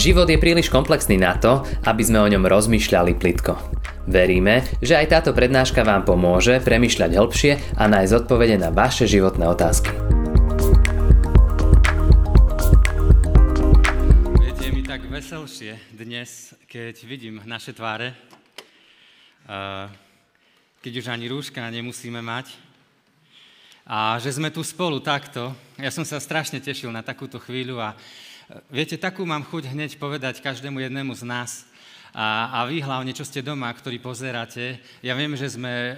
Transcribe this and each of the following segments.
Život je príliš komplexný na to, aby sme o ňom rozmýšľali plitko. Veríme, že aj táto prednáška vám pomôže premyšľať hĺbšie a nájsť odpovede na vaše životné otázky. Viete, mi tak veselšie dnes, keď vidím naše tváre, keď už ani rúška nemusíme mať a že sme tu spolu takto. Ja som sa strašne tešil na takúto chvíľu a viete, takú mám chuť hneď povedať každému jednému z nás, a, a vy hlavne, čo ste doma, ktorí pozeráte, ja viem, že sme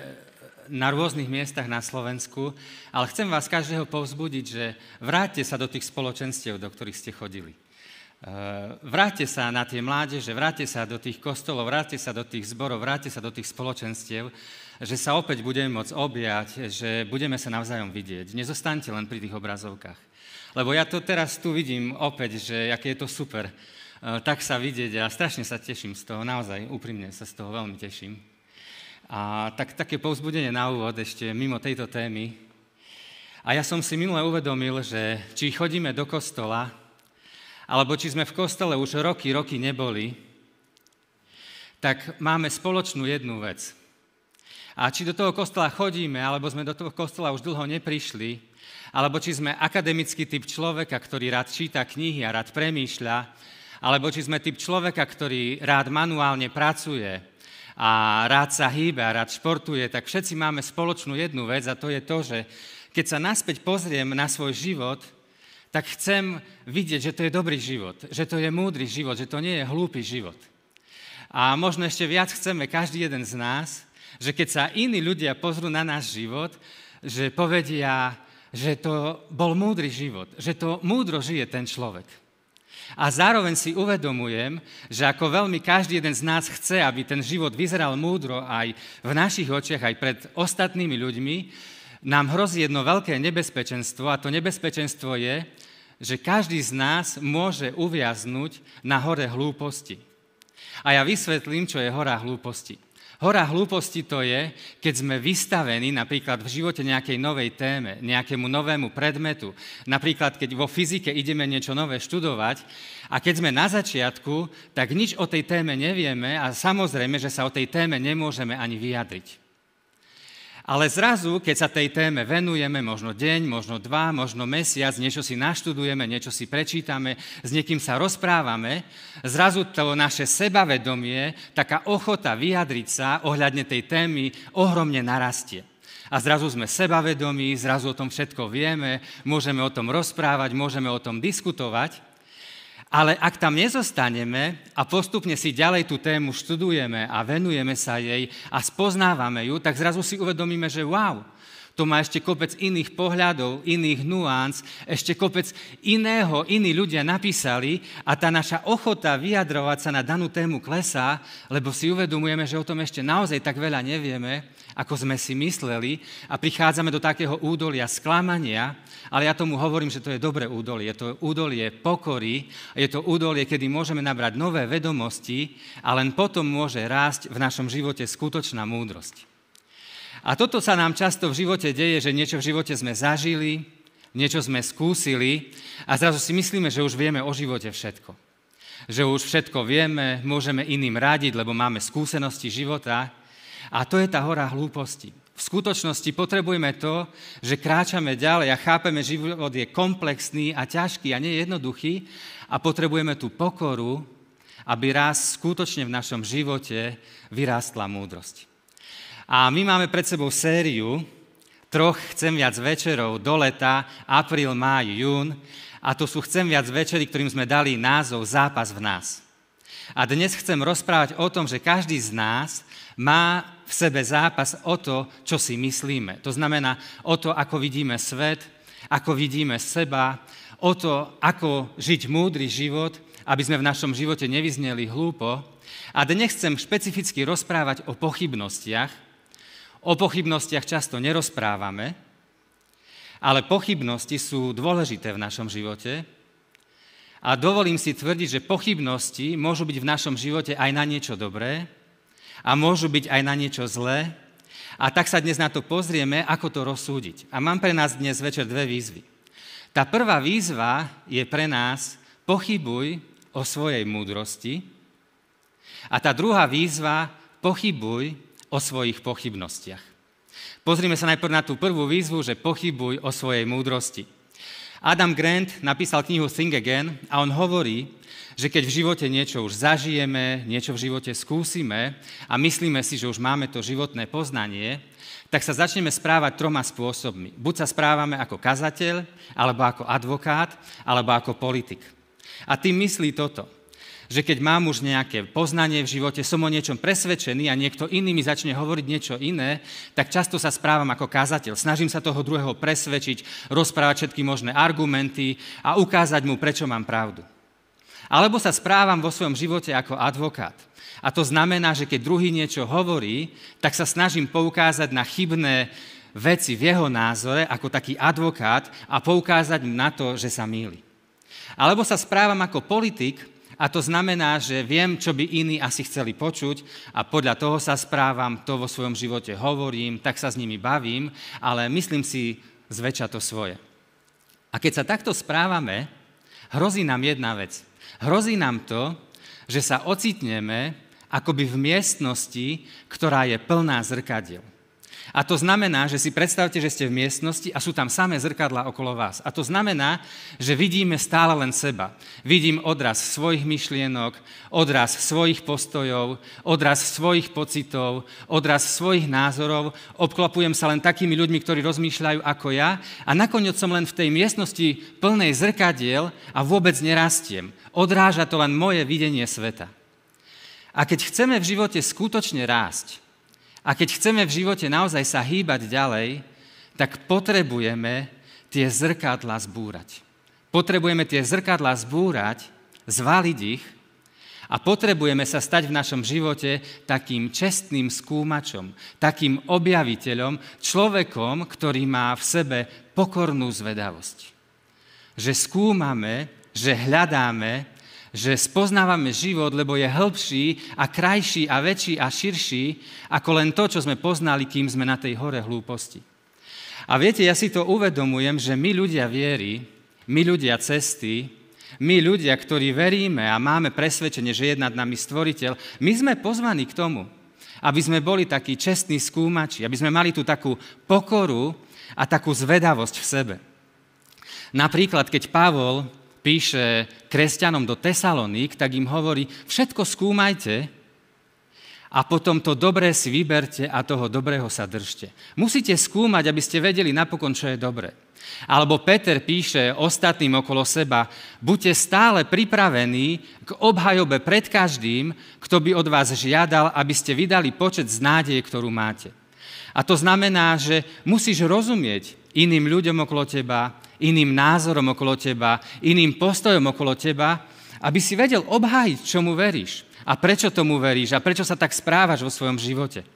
na rôznych miestach na Slovensku, ale chcem vás každého povzbudiť, že vráťte sa do tých spoločenstiev, do ktorých ste chodili. E, vráťte sa na tie mládeže, vráťte sa do tých kostolov, vráťte sa do tých zborov, vráťte sa do tých spoločenstiev, že sa opäť budeme môcť objať, že budeme sa navzájom vidieť. Nezostaňte len pri tých obrazovkách. Lebo ja to teraz tu vidím opäť, že aké je to super Eh, tak sa vidieť a strašne sa teším z toho, naozaj úprimne sa z toho veľmi teším. A tak, také povzbudenie na úvod ešte mimo tejto témy. A ja som si minule uvedomil, že či chodíme do kostola, alebo či sme v kostole už roky, roky neboli, tak máme spoločnú jednu vec. A či do toho kostola chodíme, alebo sme do toho kostola už dlho neprišli, alebo či sme akademický typ človeka, ktorý rád číta knihy a rád premýšľa, alebo či sme typ človeka, ktorý rád manuálne pracuje a rád sa hýbe a rád športuje, tak všetci máme spoločnú jednu vec a to je to, že keď sa naspäť pozriem na svoj život, tak chcem vidieť, že to je dobrý život, že to je múdry život, že to nie je hlúpy život. A možno ešte viac chceme každý jeden z nás, že keď sa iní ľudia pozrú na náš život, že povedia, že to bol múdry život, že to múdro žije ten človek. A zároveň si uvedomujem, že ako veľmi každý jeden z nás chce, aby ten život vyzeral múdro aj v našich očiach, aj pred ostatnými ľuďmi, nám hrozí jedno veľké nebezpečenstvo a to nebezpečenstvo je, že každý z nás môže uviaznúť na hore hlúposti. A ja vysvetlím, čo je hora hlúposti. Hora hlúposti to je, keď sme vystavení napríklad v živote nejakej novej téme, nejakému novému predmetu. Napríklad, keď vo fyzike ideme niečo nové študovať a keď sme na začiatku, tak nič o tej téme nevieme a samozrejme, že sa o tej téme nemôžeme ani vyjadriť. Ale zrazu, keď sa tej téme venujeme, možno deň, možno dva, možno mesiac, niečo si naštudujeme, niečo si prečítame, s niekým sa rozprávame, zrazu to naše sebavedomie, taká ochota vyjadriť sa ohľadne tej témy ohromne narastie. A zrazu sme sebavedomí, zrazu o tom všetko vieme, môžeme o tom rozprávať, môžeme o tom diskutovať. Ale ak tam nezostaneme a postupne si ďalej tú tému študujeme a venujeme sa jej a spoznávame ju, tak zrazu si uvedomíme, že wow, to má ešte kopec iných pohľadov, iných nuánc, ešte kopec iného, iní ľudia napísali a tá naša ochota vyjadrovať sa na danú tému klesá, lebo si uvedomujeme, že o tom ešte naozaj tak veľa nevieme, ako sme si mysleli a prichádzame do takého údolia sklamania, ale ja tomu hovorím, že to je dobré údolie. Je to údolie pokory, je to údolie, kedy môžeme nabrať nové vedomosti a len potom môže rásť v našom živote skutočná múdrosť. A toto sa nám často v živote deje, že niečo v živote sme zažili, niečo sme skúsili a zrazu si myslíme, že už vieme o živote všetko. Že už všetko vieme, môžeme iným radiť, lebo máme skúsenosti života. A to je tá hora hlúposti. V skutočnosti potrebujeme to, že kráčame ďalej a chápeme, že život je komplexný a ťažký a nie jednoduchý a potrebujeme tú pokoru, aby raz skutočne v našom živote vyrástla múdrosť. A my máme pred sebou sériu troch Chcem viac večerov do leta, apríl, máj, jún. A to sú Chcem viac večery, ktorým sme dali názov Zápas v nás. A dnes chcem rozprávať o tom, že každý z nás má v sebe zápas o to, čo si myslíme. To znamená o to, ako vidíme svet, ako vidíme seba, o to, ako žiť múdry život, aby sme v našom živote nevyzneli hlúpo. A dnes chcem špecificky rozprávať o pochybnostiach, O pochybnostiach často nerozprávame, ale pochybnosti sú dôležité v našom živote a dovolím si tvrdiť, že pochybnosti môžu byť v našom živote aj na niečo dobré a môžu byť aj na niečo zlé. A tak sa dnes na to pozrieme, ako to rozsúdiť. A mám pre nás dnes večer dve výzvy. Tá prvá výzva je pre nás pochybuj o svojej múdrosti. A tá druhá výzva, pochybuj o svojich pochybnostiach. Pozrime sa najprv na tú prvú výzvu, že pochybuj o svojej múdrosti. Adam Grant napísal knihu Think Again a on hovorí, že keď v živote niečo už zažijeme, niečo v živote skúsime a myslíme si, že už máme to životné poznanie, tak sa začneme správať troma spôsobmi. Buď sa správame ako kazateľ, alebo ako advokát, alebo ako politik. A tým myslí toto že keď mám už nejaké poznanie v živote, som o niečom presvedčený a niekto iný mi začne hovoriť niečo iné, tak často sa správam ako kázateľ. Snažím sa toho druhého presvedčiť, rozprávať všetky možné argumenty a ukázať mu, prečo mám pravdu. Alebo sa správam vo svojom živote ako advokát. A to znamená, že keď druhý niečo hovorí, tak sa snažím poukázať na chybné veci v jeho názore ako taký advokát a poukázať na to, že sa míli. Alebo sa správam ako politik a to znamená, že viem, čo by iní asi chceli počuť a podľa toho sa správam, to vo svojom živote hovorím, tak sa s nimi bavím, ale myslím si zväčša to svoje. A keď sa takto správame, hrozí nám jedna vec. Hrozí nám to, že sa ocitneme akoby v miestnosti, ktorá je plná zrkadiel. A to znamená, že si predstavte, že ste v miestnosti a sú tam samé zrkadla okolo vás. A to znamená, že vidíme stále len seba. Vidím odraz svojich myšlienok, odraz svojich postojov, odraz svojich pocitov, odraz svojich názorov. Obklopujem sa len takými ľuďmi, ktorí rozmýšľajú ako ja a nakoniec som len v tej miestnosti plnej zrkadiel a vôbec nerastiem. Odráža to len moje videnie sveta. A keď chceme v živote skutočne rásť, a keď chceme v živote naozaj sa hýbať ďalej, tak potrebujeme tie zrkadla zbúrať. Potrebujeme tie zrkadla zbúrať, zvaliť ich a potrebujeme sa stať v našom živote takým čestným skúmačom, takým objaviteľom, človekom, ktorý má v sebe pokornú zvedavosť. Že skúmame, že hľadáme že spoznávame život, lebo je hĺbší a krajší a väčší a širší ako len to, čo sme poznali, kým sme na tej hore hlúposti. A viete, ja si to uvedomujem, že my ľudia viery, my ľudia cesty, my ľudia, ktorí veríme a máme presvedčenie, že je nad nami stvoriteľ, my sme pozvaní k tomu, aby sme boli takí čestní skúmači, aby sme mali tú takú pokoru a takú zvedavosť v sebe. Napríklad, keď Pavol píše kresťanom do Tesaloník, tak im hovorí, všetko skúmajte a potom to dobré si vyberte a toho dobrého sa držte. Musíte skúmať, aby ste vedeli napokon, čo je dobré. Alebo Peter píše ostatným okolo seba, buďte stále pripravení k obhajobe pred každým, kto by od vás žiadal, aby ste vydali počet z nádeje, ktorú máte. A to znamená, že musíš rozumieť iným ľuďom okolo teba, iným názorom okolo teba, iným postojom okolo teba, aby si vedel obhájiť, čomu veríš a prečo tomu veríš a prečo sa tak správaš vo svojom živote.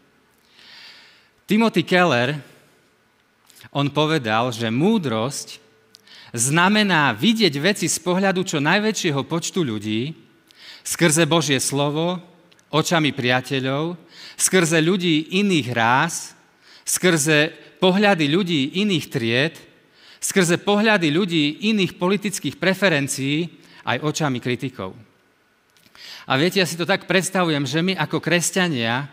Timothy Keller, on povedal, že múdrosť znamená vidieť veci z pohľadu čo najväčšieho počtu ľudí, skrze Božie slovo, očami priateľov, skrze ľudí iných rás, skrze pohľady ľudí iných tried skrze pohľady ľudí iných politických preferencií aj očami kritikov. A viete, ja si to tak predstavujem, že my ako kresťania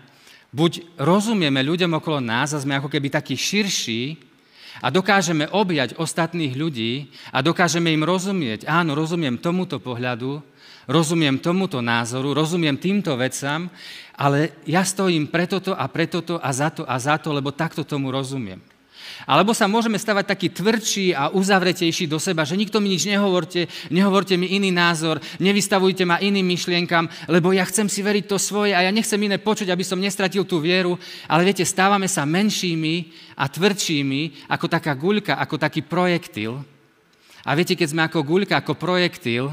buď rozumieme ľuďom okolo nás a sme ako keby takí širší a dokážeme objať ostatných ľudí a dokážeme im rozumieť. Áno, rozumiem tomuto pohľadu, rozumiem tomuto názoru, rozumiem týmto vecam, ale ja stojím pre toto a pre toto a za to a za to, lebo takto tomu rozumiem. Alebo sa môžeme stavať taký tvrdší a uzavretejší do seba, že nikto mi nič nehovorte, nehovorte mi iný názor, nevystavujte ma iným myšlienkam, lebo ja chcem si veriť to svoje a ja nechcem iné počuť, aby som nestratil tú vieru. Ale viete, stávame sa menšími a tvrdšími ako taká guľka, ako taký projektil. A viete, keď sme ako guľka, ako projektil,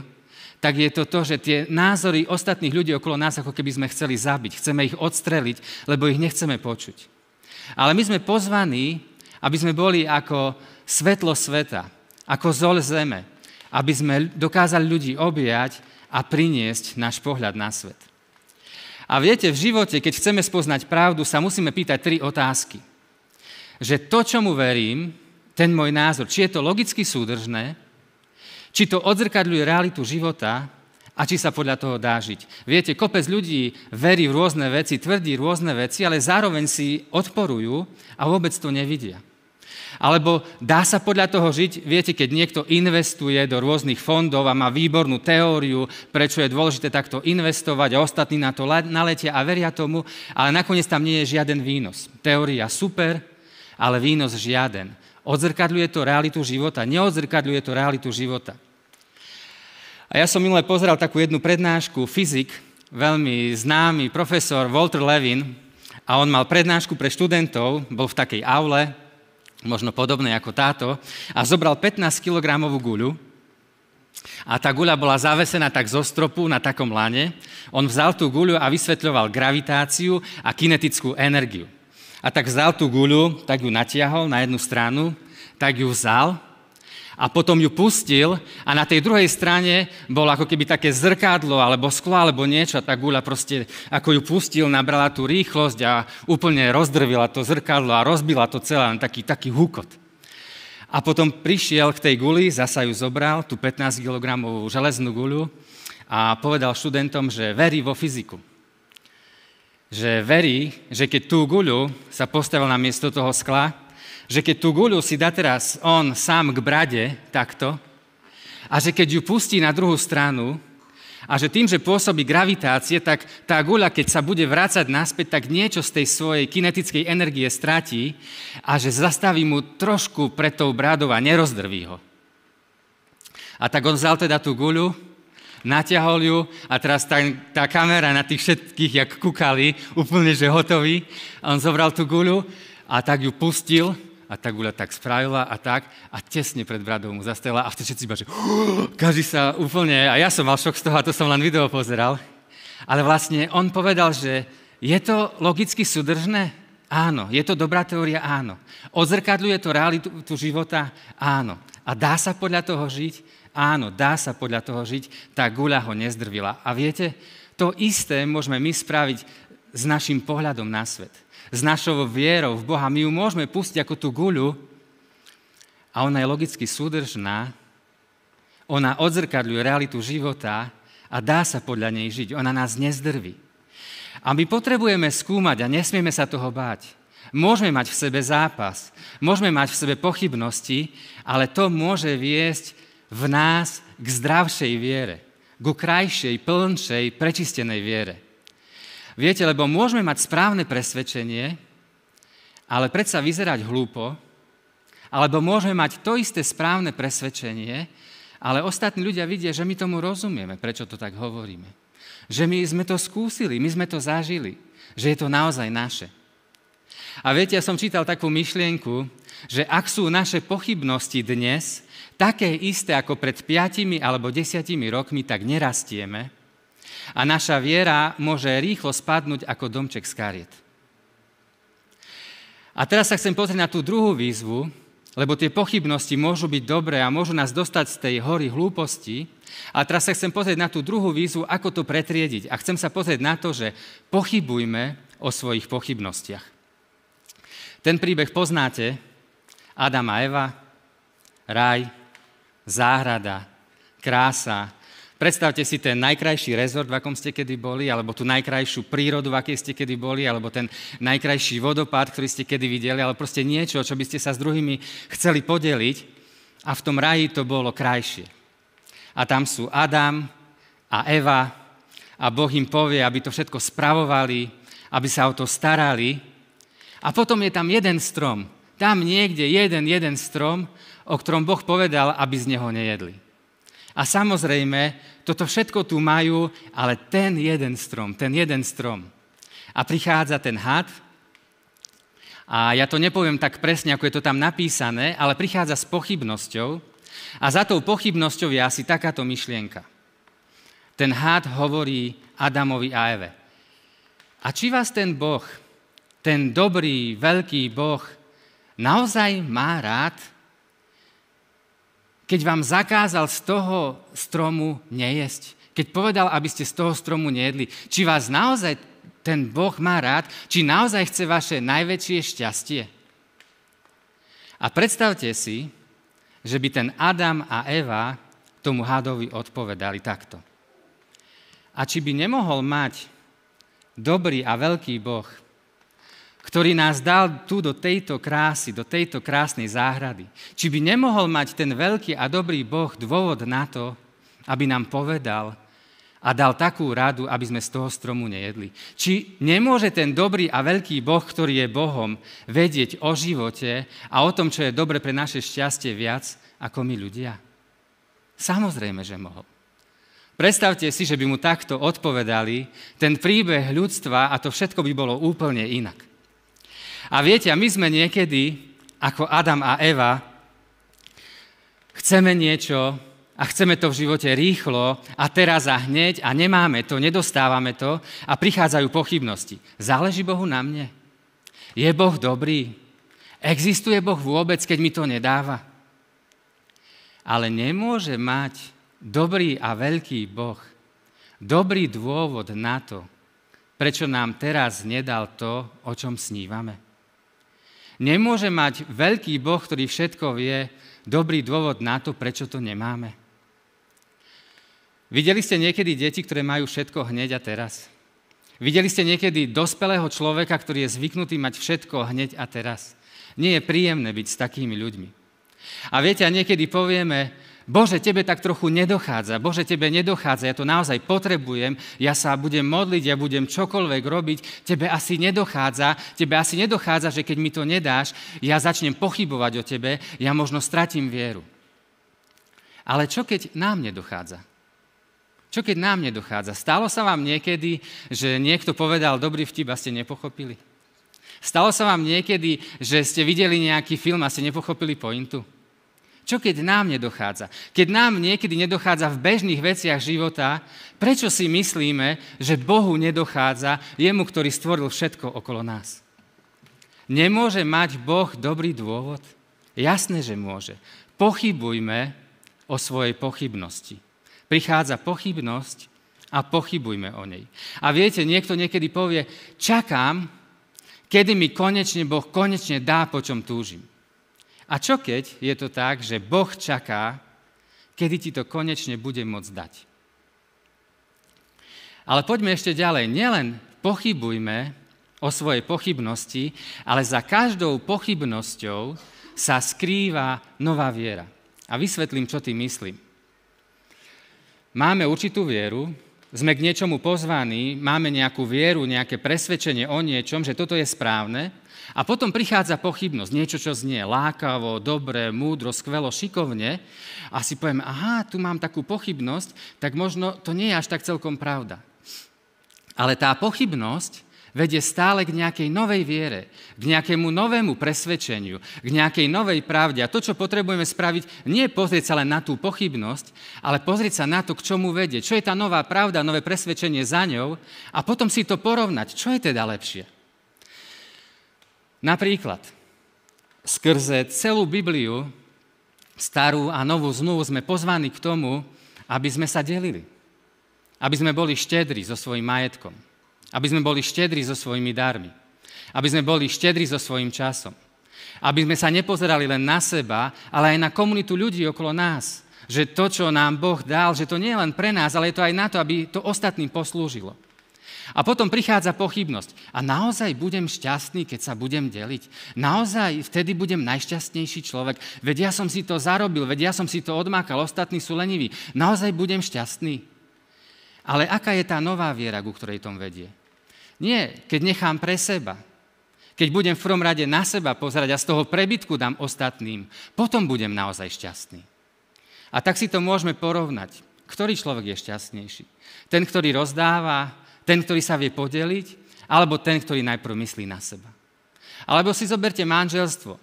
tak je to to, že tie názory ostatných ľudí okolo nás, ako keby sme chceli zabiť. Chceme ich odstreliť, lebo ich nechceme počuť. Ale my sme pozvaní aby sme boli ako svetlo sveta, ako zol zeme, aby sme dokázali ľudí objať a priniesť náš pohľad na svet. A viete, v živote, keď chceme spoznať pravdu, sa musíme pýtať tri otázky. Že to, čomu verím, ten môj názor, či je to logicky súdržné, či to odzrkadľuje realitu života a či sa podľa toho dá žiť. Viete, kopec ľudí verí v rôzne veci, tvrdí rôzne veci, ale zároveň si odporujú a vôbec to nevidia. Alebo dá sa podľa toho žiť, viete, keď niekto investuje do rôznych fondov a má výbornú teóriu, prečo je dôležité takto investovať a ostatní na to naletia a veria tomu, ale nakoniec tam nie je žiaden výnos. Teória super, ale výnos žiaden. Odzrkadľuje to realitu života, neodzrkadľuje to realitu života. A ja som minule pozeral takú jednu prednášku, fyzik, veľmi známy profesor Walter Levin, a on mal prednášku pre študentov, bol v takej aule, možno podobnej ako táto, a zobral 15 kg guľu, a tá guľa bola zavesená tak zo stropu na takom lane. On vzal tú guľu a vysvetľoval gravitáciu a kinetickú energiu. A tak vzal tú guľu, tak ju natiahol na jednu stranu, tak ju vzal a potom ju pustil a na tej druhej strane bolo ako keby také zrkadlo alebo sklo alebo niečo a tá guľa proste, ako ju pustil, nabrala tú rýchlosť a úplne rozdrvila to zrkadlo a rozbila to celé taký, taký húkot. A potom prišiel k tej guli, zasa ju zobral, tú 15 kg železnú guľu a povedal študentom, že verí vo fyziku. Že verí, že keď tú guľu sa postavil na miesto toho skla, že keď tú guľu si dá teraz on sám k brade, takto, a že keď ju pustí na druhú stranu, a že tým, že pôsobí gravitácie, tak tá guľa, keď sa bude vrácať naspäť, tak niečo z tej svojej kinetickej energie stratí a že zastaví mu trošku pred tou brádou a nerozdrví ho. A tak on vzal teda tú guľu, natiahol ju a teraz tá, tá kamera na tých všetkých, jak kúkali, úplne že hotový, on zobral tú guľu a tak ju pustil a tá guľa tak spravila a tak a tesne pred bradou mu zastela a vtedy všetci iba, že každý sa úplne, a ja som mal šok z toho a to som len video pozeral, ale vlastne on povedal, že je to logicky súdržné? Áno. Je to dobrá teória? Áno. Odzrkadľuje to realitu tu života? Áno. A dá sa podľa toho žiť? Áno, dá sa podľa toho žiť. Tá guľa ho nezdrvila. A viete, to isté môžeme my spraviť s našim pohľadom na svet s našou vierou v Boha. My ju môžeme pustiť ako tú guľu a ona je logicky súdržná, ona odzrkadľuje realitu života a dá sa podľa nej žiť. Ona nás nezdrví. A my potrebujeme skúmať a nesmieme sa toho báť. Môžeme mať v sebe zápas, môžeme mať v sebe pochybnosti, ale to môže viesť v nás k zdravšej viere, ku krajšej, plnšej, prečistenej viere. Viete, lebo môžeme mať správne presvedčenie, ale predsa vyzerať hlúpo, alebo môžeme mať to isté správne presvedčenie, ale ostatní ľudia vidia, že my tomu rozumieme, prečo to tak hovoríme. Že my sme to skúsili, my sme to zažili, že je to naozaj naše. A viete, ja som čítal takú myšlienku, že ak sú naše pochybnosti dnes také isté ako pred piatimi alebo desiatimi rokmi, tak nerastieme, a naša viera môže rýchlo spadnúť ako domček z kariet. A teraz sa chcem pozrieť na tú druhú výzvu, lebo tie pochybnosti môžu byť dobré a môžu nás dostať z tej hory hlúposti. A teraz sa chcem pozrieť na tú druhú výzvu, ako to pretriediť. A chcem sa pozrieť na to, že pochybujme o svojich pochybnostiach. Ten príbeh poznáte. Adam a Eva, raj, záhrada, krása, Predstavte si ten najkrajší rezort, v akom ste kedy boli, alebo tú najkrajšiu prírodu, v akej ste kedy boli, alebo ten najkrajší vodopád, ktorý ste kedy videli, ale proste niečo, čo by ste sa s druhými chceli podeliť. A v tom raji to bolo krajšie. A tam sú Adam a Eva a Boh im povie, aby to všetko spravovali, aby sa o to starali. A potom je tam jeden strom. Tam niekde jeden, jeden strom, o ktorom Boh povedal, aby z neho nejedli. A samozrejme, toto všetko tu majú, ale ten jeden strom, ten jeden strom. A prichádza ten had, a ja to nepoviem tak presne, ako je to tam napísané, ale prichádza s pochybnosťou a za tou pochybnosťou je asi takáto myšlienka. Ten had hovorí Adamovi a Eve. A či vás ten Boh, ten dobrý, veľký Boh, naozaj má rád? Keď vám zakázal z toho stromu nejesť, keď povedal, aby ste z toho stromu nejedli, či vás naozaj ten Boh má rád, či naozaj chce vaše najväčšie šťastie. A predstavte si, že by ten Adam a Eva tomu hadovi odpovedali takto. A či by nemohol mať dobrý a veľký Boh, ktorý nás dal tu do tejto krásy, do tejto krásnej záhrady. Či by nemohol mať ten veľký a dobrý Boh dôvod na to, aby nám povedal a dal takú radu, aby sme z toho stromu nejedli. Či nemôže ten dobrý a veľký Boh, ktorý je Bohom, vedieť o živote a o tom, čo je dobre pre naše šťastie viac ako my ľudia? Samozrejme, že mohol. Predstavte si, že by mu takto odpovedali, ten príbeh ľudstva a to všetko by bolo úplne inak. A viete, my sme niekedy, ako Adam a Eva, chceme niečo a chceme to v živote rýchlo a teraz a hneď a nemáme to, nedostávame to a prichádzajú pochybnosti. Záleží Bohu na mne? Je Boh dobrý? Existuje Boh vôbec, keď mi to nedáva? Ale nemôže mať dobrý a veľký Boh dobrý dôvod na to, prečo nám teraz nedal to, o čom snívame. Nemôže mať veľký Boh, ktorý všetko vie, dobrý dôvod na to, prečo to nemáme. Videli ste niekedy deti, ktoré majú všetko hneď a teraz? Videli ste niekedy dospelého človeka, ktorý je zvyknutý mať všetko hneď a teraz? Nie je príjemné byť s takými ľuďmi. A viete, a niekedy povieme, Bože, tebe tak trochu nedochádza, Bože, tebe nedochádza, ja to naozaj potrebujem, ja sa budem modliť, ja budem čokoľvek robiť, tebe asi nedochádza, tebe asi nedochádza, že keď mi to nedáš, ja začnem pochybovať o tebe, ja možno stratím vieru. Ale čo keď nám nedochádza? Čo keď nám nedochádza? Stalo sa vám niekedy, že niekto povedal dobrý vtip a ste nepochopili? Stalo sa vám niekedy, že ste videli nejaký film a ste nepochopili pointu? Čo keď nám nedochádza? Keď nám niekedy nedochádza v bežných veciach života, prečo si myslíme, že Bohu nedochádza, jemu, ktorý stvoril všetko okolo nás? Nemôže mať Boh dobrý dôvod? Jasné, že môže. Pochybujme o svojej pochybnosti. Prichádza pochybnosť a pochybujme o nej. A viete, niekto niekedy povie, čakám, kedy mi konečne Boh konečne dá, po čom túžim. A čo keď je to tak, že Boh čaká, kedy ti to konečne bude môcť dať? Ale poďme ešte ďalej. Nielen pochybujme o svojej pochybnosti, ale za každou pochybnosťou sa skrýva nová viera. A vysvetlím, čo tým myslím. Máme určitú vieru, sme k niečomu pozvaní, máme nejakú vieru, nejaké presvedčenie o niečom, že toto je správne a potom prichádza pochybnosť, niečo, čo znie lákavo, dobre, múdro, skvelo, šikovne a si poviem, aha, tu mám takú pochybnosť, tak možno to nie je až tak celkom pravda. Ale tá pochybnosť vedie stále k nejakej novej viere, k nejakému novému presvedčeniu, k nejakej novej pravde. A to, čo potrebujeme spraviť, nie je pozrieť sa len na tú pochybnosť, ale pozrieť sa na to, k čomu vedie. Čo je tá nová pravda, nové presvedčenie za ňou a potom si to porovnať. Čo je teda lepšie? Napríklad, skrze celú Bibliu, starú a novú zmluvu, sme pozvaní k tomu, aby sme sa delili. Aby sme boli štedri so svojím majetkom. Aby sme boli štedri so svojimi darmi. Aby sme boli štedri so svojím časom. Aby sme sa nepozerali len na seba, ale aj na komunitu ľudí okolo nás. Že to, čo nám Boh dal, že to nie je len pre nás, ale je to aj na to, aby to ostatným poslúžilo. A potom prichádza pochybnosť. A naozaj budem šťastný, keď sa budem deliť? Naozaj vtedy budem najšťastnejší človek? Veď ja som si to zarobil, veď ja som si to odmákal, ostatní sú leniví. Naozaj budem šťastný? Ale aká je tá nová viera, ku ktorej tom vedie? Nie, keď nechám pre seba. Keď budem v prvom rade na seba pozerať a z toho prebytku dám ostatným, potom budem naozaj šťastný. A tak si to môžeme porovnať. Ktorý človek je šťastnejší? Ten, ktorý rozdáva, ten, ktorý sa vie podeliť, alebo ten, ktorý najprv myslí na seba. Alebo si zoberte manželstvo.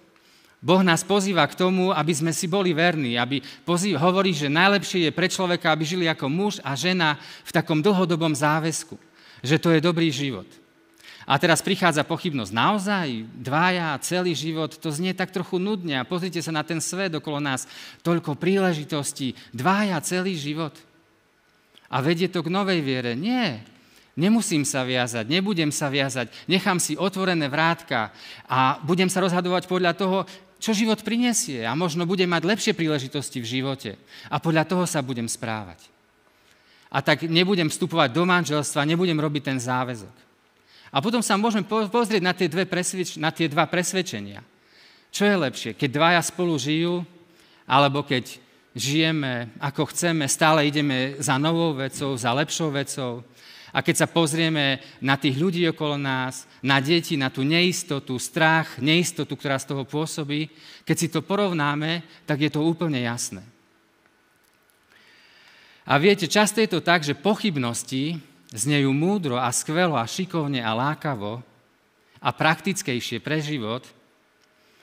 Boh nás pozýva k tomu, aby sme si boli verní, aby pozýva, hovorí, že najlepšie je pre človeka, aby žili ako muž a žena v takom dlhodobom záväzku. Že to je dobrý život. A teraz prichádza pochybnosť. Naozaj, dvaja, celý život, to znie tak trochu nudne. A pozrite sa na ten svet okolo nás. Toľko príležitostí, dvaja, celý život. A vedie to k novej viere. Nie. Nemusím sa viazať, nebudem sa viazať, nechám si otvorené vrátka a budem sa rozhadovať podľa toho, čo život prinesie a možno budem mať lepšie príležitosti v živote a podľa toho sa budem správať. A tak nebudem vstupovať do manželstva, nebudem robiť ten záväzok. A potom sa môžeme pozrieť na tie, dve presvedč- na tie dva presvedčenia. Čo je lepšie, keď dvaja spolu žijú, alebo keď žijeme ako chceme, stále ideme za novou vecou, za lepšou vecou. A keď sa pozrieme na tých ľudí okolo nás, na deti, na tú neistotu, strach, neistotu, ktorá z toho pôsobí, keď si to porovnáme, tak je to úplne jasné. A viete, často je to tak, že pochybnosti znejú múdro a skvelo a šikovne a lákavo a praktickejšie pre život,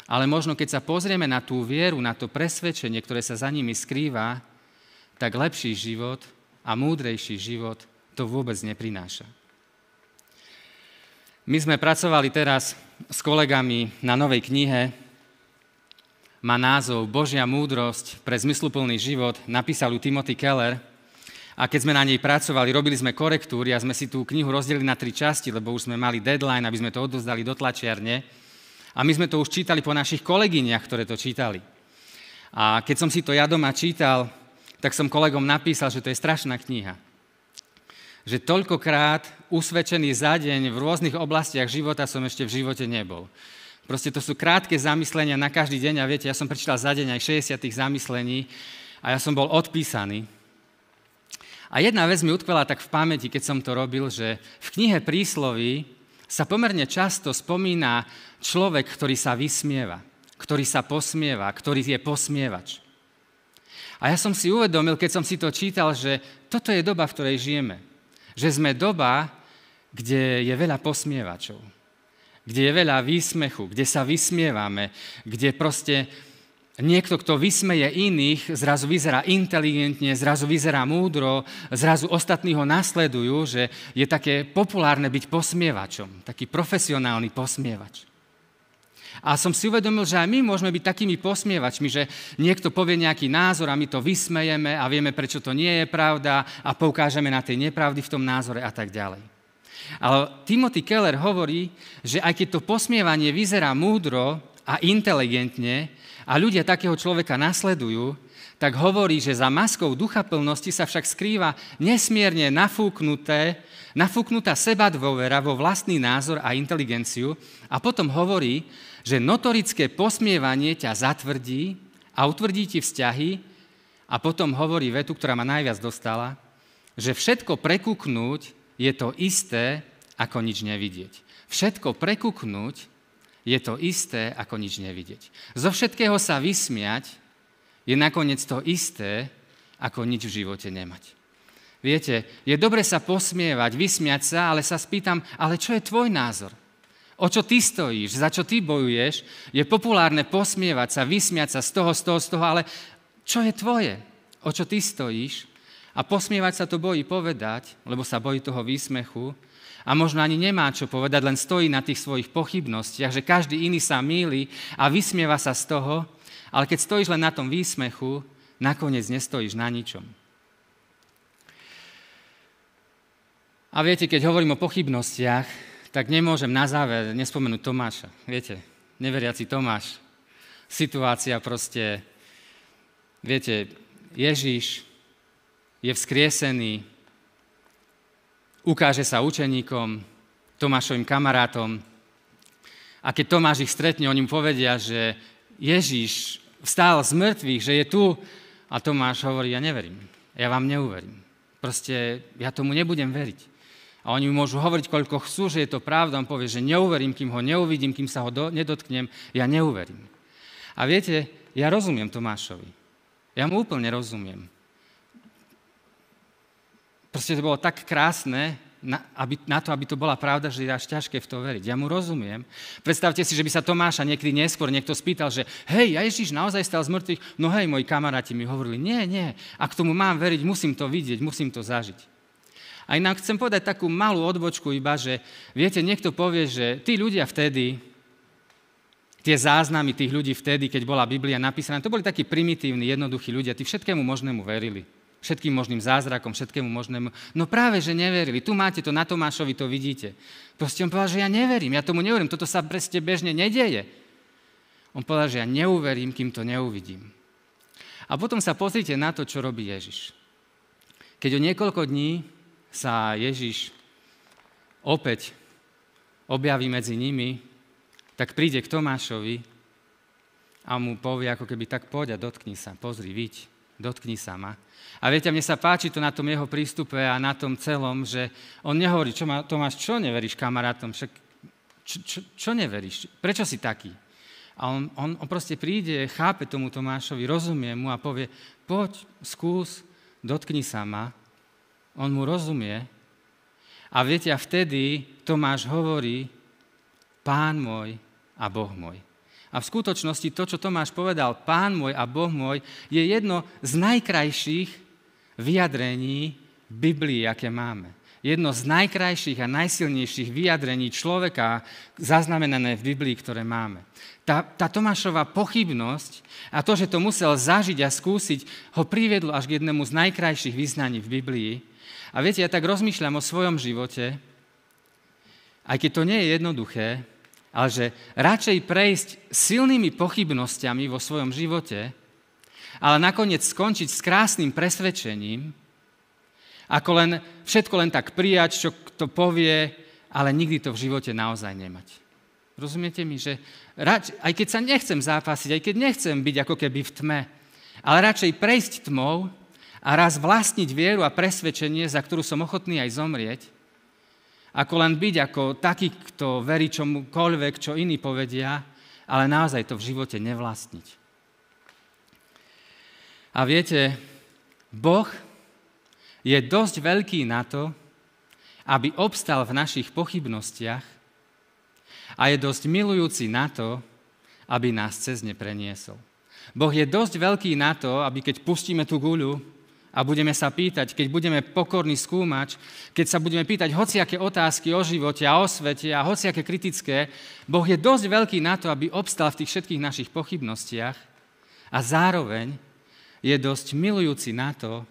ale možno keď sa pozrieme na tú vieru, na to presvedčenie, ktoré sa za nimi skrýva, tak lepší život a múdrejší život to vôbec neprináša. My sme pracovali teraz s kolegami na novej knihe, má názov Božia múdrosť pre zmysluplný život, napísal ju Timothy Keller – a keď sme na nej pracovali, robili sme korektúry a sme si tú knihu rozdelili na tri časti, lebo už sme mali deadline, aby sme to odozdali do tlačiarne. A my sme to už čítali po našich kolegyniach, ktoré to čítali. A keď som si to ja doma čítal, tak som kolegom napísal, že to je strašná kniha. Že toľkokrát usvedčený za deň v rôznych oblastiach života som ešte v živote nebol. Proste to sú krátke zamyslenia na každý deň a viete, ja som prečítal za deň aj 60 tých zamyslení a ja som bol odpísaný. A jedna vec mi utkvela tak v pamäti, keď som to robil, že v knihe prísloví sa pomerne často spomína človek, ktorý sa vysmieva, ktorý sa posmieva, ktorý je posmievač. A ja som si uvedomil, keď som si to čítal, že toto je doba, v ktorej žijeme. Že sme doba, kde je veľa posmievačov, kde je veľa výsmechu, kde sa vysmievame, kde proste Niekto, kto vysmeje iných, zrazu vyzerá inteligentne, zrazu vyzerá múdro, zrazu ostatní ho nasledujú, že je také populárne byť posmievačom, taký profesionálny posmievač. A som si uvedomil, že aj my môžeme byť takými posmievačmi, že niekto povie nejaký názor a my to vysmejeme a vieme, prečo to nie je pravda a poukážeme na tej nepravdy v tom názore a tak ďalej. Ale Timothy Keller hovorí, že aj keď to posmievanie vyzerá múdro a inteligentne, a ľudia takého človeka nasledujú, tak hovorí, že za maskou ducha plnosti sa však skrýva nesmierne nafúknuté, nafúknutá seba dôvera vo vlastný názor a inteligenciu a potom hovorí, že notorické posmievanie ťa zatvrdí a utvrdí ti vzťahy a potom hovorí vetu, ktorá ma najviac dostala, že všetko prekúknúť je to isté, ako nič nevidieť. Všetko prekúknúť je to isté, ako nič nevidieť. Zo všetkého sa vysmiať je nakoniec to isté, ako nič v živote nemať. Viete, je dobre sa posmievať, vysmiať sa, ale sa spýtam, ale čo je tvoj názor? O čo ty stojíš, za čo ty bojuješ? Je populárne posmievať sa, vysmiať sa z toho, z toho, z toho, ale čo je tvoje? O čo ty stojíš? A posmievať sa to bojí povedať, lebo sa bojí toho výsmechu, a možno ani nemá čo povedať, len stojí na tých svojich pochybnostiach, že každý iný sa míli a vysmieva sa z toho, ale keď stojíš len na tom výsmechu, nakoniec nestojíš na ničom. A viete, keď hovorím o pochybnostiach, tak nemôžem na záver nespomenúť Tomáša. Viete, neveriaci Tomáš. Situácia proste, viete, Ježíš je vzkriesený, ukáže sa učeníkom, Tomášovým kamarátom. A keď Tomáš ich stretne, oni mu povedia, že Ježíš vstal z mŕtvych, že je tu. A Tomáš hovorí, ja neverím, ja vám neuverím. Proste ja tomu nebudem veriť. A oni mu môžu hovoriť, koľko chcú, že je to pravda. On povie, že neuverím, kým ho neuvidím, kým sa ho do, nedotknem, ja neuverím. A viete, ja rozumiem Tomášovi. Ja mu úplne rozumiem. Proste to bolo tak krásne, na, aby, na to, aby to bola pravda, že je až ťažké v to veriť. Ja mu rozumiem. Predstavte si, že by sa Tomáša niekedy neskôr niekto spýtal, že hej, ja Ježiš naozaj stal z mŕtvych, no hej, moji kamaráti mi hovorili, nie, nie, ak tomu mám veriť, musím to vidieť, musím to zažiť. A inak chcem povedať takú malú odbočku iba, že viete, niekto povie, že tí ľudia vtedy, tie záznamy tých ľudí vtedy, keď bola Biblia napísaná, to boli takí primitívni, jednoduchí ľudia, tí všetkému možnému verili všetkým možným zázrakom, všetkému možnému. No práve, že neverili. Tu máte to, na Tomášovi to vidíte. Proste on povedal, že ja neverím, ja tomu neverím, toto sa preste bežne nedieje. On povedal, že ja neuverím, kým to neuvidím. A potom sa pozrite na to, čo robí Ježiš. Keď o niekoľko dní sa Ježiš opäť objaví medzi nimi, tak príde k Tomášovi a mu povie ako keby tak poď a dotkni sa, pozri, viď, dotkni sa ma. A viete, mne sa páči to na tom jeho prístupe a na tom celom, že on nehovorí, čo ma, Tomáš, čo neveríš kamarátom, však čo, čo, čo neveríš, prečo si taký? A on, on, on proste príde, chápe tomu Tomášovi, rozumie mu a povie, poď, skús, dotkni sa ma. On mu rozumie. A viete, a vtedy Tomáš hovorí, pán môj a Boh môj. A v skutočnosti to, čo Tomáš povedal, pán môj a Boh môj, je jedno z najkrajších vyjadrení Biblii, aké máme jedno z najkrajších a najsilnejších vyjadrení človeka zaznamenané v Biblii, ktoré máme. Tá, tá Tomášova pochybnosť a to, že to musel zažiť a skúsiť, ho priviedlo až k jednému z najkrajších vyznaní v Biblii. A viete, ja tak rozmýšľam o svojom živote, aj keď to nie je jednoduché, ale že radšej prejsť silnými pochybnosťami vo svojom živote, ale nakoniec skončiť s krásnym presvedčením, ako len, všetko len tak prijať, čo kto povie, ale nikdy to v živote naozaj nemať. Rozumiete mi, že rač, aj keď sa nechcem zápasiť, aj keď nechcem byť ako keby v tme, ale radšej prejsť tmou a raz vlastniť vieru a presvedčenie, za ktorú som ochotný aj zomrieť, ako len byť ako taký, kto verí čomukoľvek, čo iní povedia, ale naozaj to v živote nevlastniť. A viete, Boh je dosť veľký na to, aby obstal v našich pochybnostiach a je dosť milujúci na to, aby nás cez ne preniesol. Boh je dosť veľký na to, aby keď pustíme tú guľu a budeme sa pýtať, keď budeme pokorní skúmať, keď sa budeme pýtať hociaké otázky o živote a o svete a hociaké kritické, Boh je dosť veľký na to, aby obstal v tých všetkých našich pochybnostiach a zároveň je dosť milujúci na to,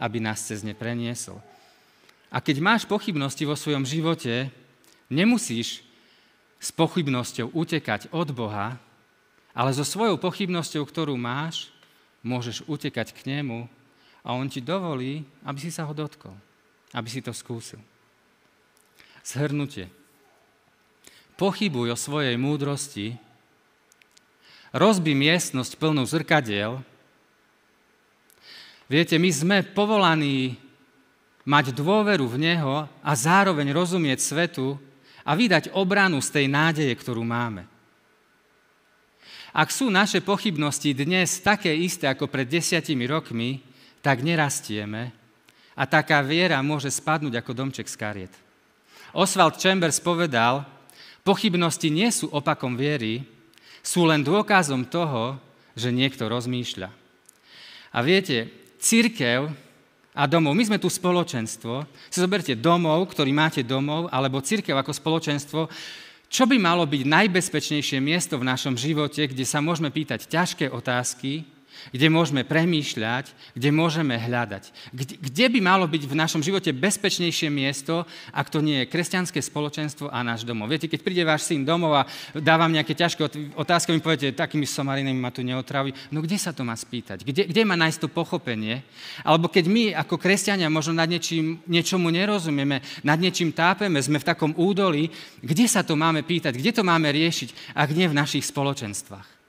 aby nás cez ne preniesol. A keď máš pochybnosti vo svojom živote, nemusíš s pochybnosťou utekať od Boha, ale so svojou pochybnosťou, ktorú máš, môžeš utekať k nemu a on ti dovolí, aby si sa ho dotkol, aby si to skúsil. Zhrnutie. Pochybuj o svojej múdrosti, rozbi miestnosť plnú zrkadiel Viete, my sme povolaní mať dôveru v Neho a zároveň rozumieť svetu a vydať obranu z tej nádeje, ktorú máme. Ak sú naše pochybnosti dnes také isté ako pred desiatimi rokmi, tak nerastieme a taká viera môže spadnúť ako domček z kariet. Oswald Chambers povedal, pochybnosti nie sú opakom viery, sú len dôkazom toho, že niekto rozmýšľa. A viete, církev a domov. My sme tu spoločenstvo. Si zoberte domov, ktorý máte domov, alebo církev ako spoločenstvo. Čo by malo byť najbezpečnejšie miesto v našom živote, kde sa môžeme pýtať ťažké otázky, kde môžeme premýšľať, kde môžeme hľadať. Kde, kde by malo byť v našom živote bezpečnejšie miesto, ak to nie je kresťanské spoločenstvo a náš domov. Viete, keď príde váš syn domov a dávam nejaké ťažké otázky, mi poviete, takými somarinami ma tu neotraví. No kde sa to má spýtať? Kde, kde má nájsť to pochopenie? Alebo keď my ako kresťania možno nad niečím, niečomu nerozumieme, nad niečím tápeme, sme v takom údolí, kde sa to máme pýtať, kde to máme riešiť, ak nie v našich spoločenstvách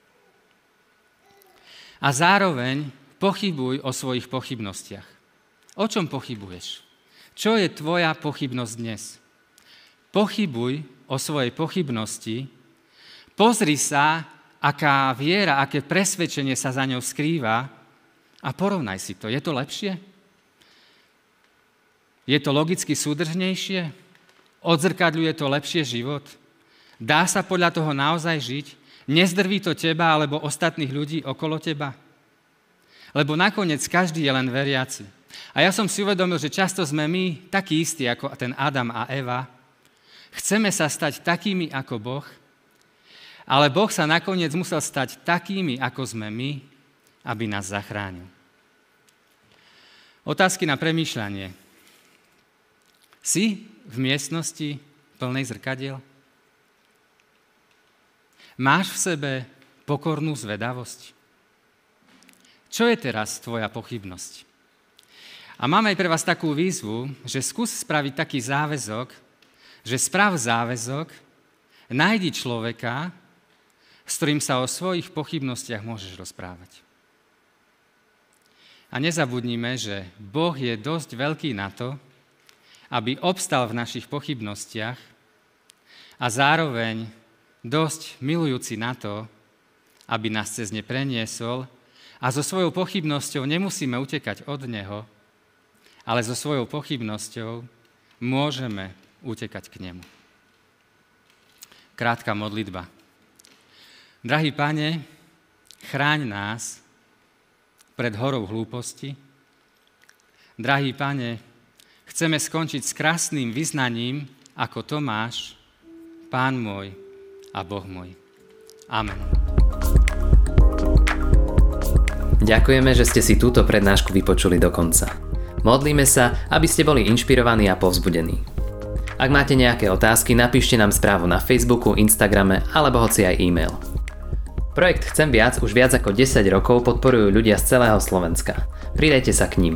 a zároveň pochybuj o svojich pochybnostiach. O čom pochybuješ? Čo je tvoja pochybnosť dnes? Pochybuj o svojej pochybnosti, pozri sa, aká viera, aké presvedčenie sa za ňou skrýva a porovnaj si to. Je to lepšie? Je to logicky súdržnejšie? Odzrkadľuje to lepšie život? Dá sa podľa toho naozaj žiť? Nezdrví to teba alebo ostatných ľudí okolo teba? Lebo nakoniec každý je len veriaci. A ja som si uvedomil, že často sme my takí istí ako ten Adam a Eva. Chceme sa stať takými ako Boh, ale Boh sa nakoniec musel stať takými, ako sme my, aby nás zachránil. Otázky na premýšľanie. Si v miestnosti plnej zrkadiel? Máš v sebe pokornú zvedavosť? Čo je teraz tvoja pochybnosť? A máme aj pre vás takú výzvu, že skús spraviť taký záväzok, že sprav záväzok, nájdi človeka, s ktorým sa o svojich pochybnostiach môžeš rozprávať. A nezabudnime, že Boh je dosť veľký na to, aby obstal v našich pochybnostiach a zároveň dosť milujúci na to, aby nás cez ne preniesol a so svojou pochybnosťou nemusíme utekať od Neho, ale so svojou pochybnosťou môžeme utekať k Nemu. Krátka modlitba. Drahý Pane, chráň nás pred horou hlúposti. Drahý Pane, chceme skončiť s krásnym vyznaním ako Tomáš, Pán môj a Boh môj. Amen. Ďakujeme, že ste si túto prednášku vypočuli do konca. Modlíme sa, aby ste boli inšpirovaní a povzbudení. Ak máte nejaké otázky, napíšte nám správu na Facebooku, Instagrame alebo hoci aj e-mail. Projekt Chcem viac už viac ako 10 rokov podporujú ľudia z celého Slovenska. Pridajte sa k ním.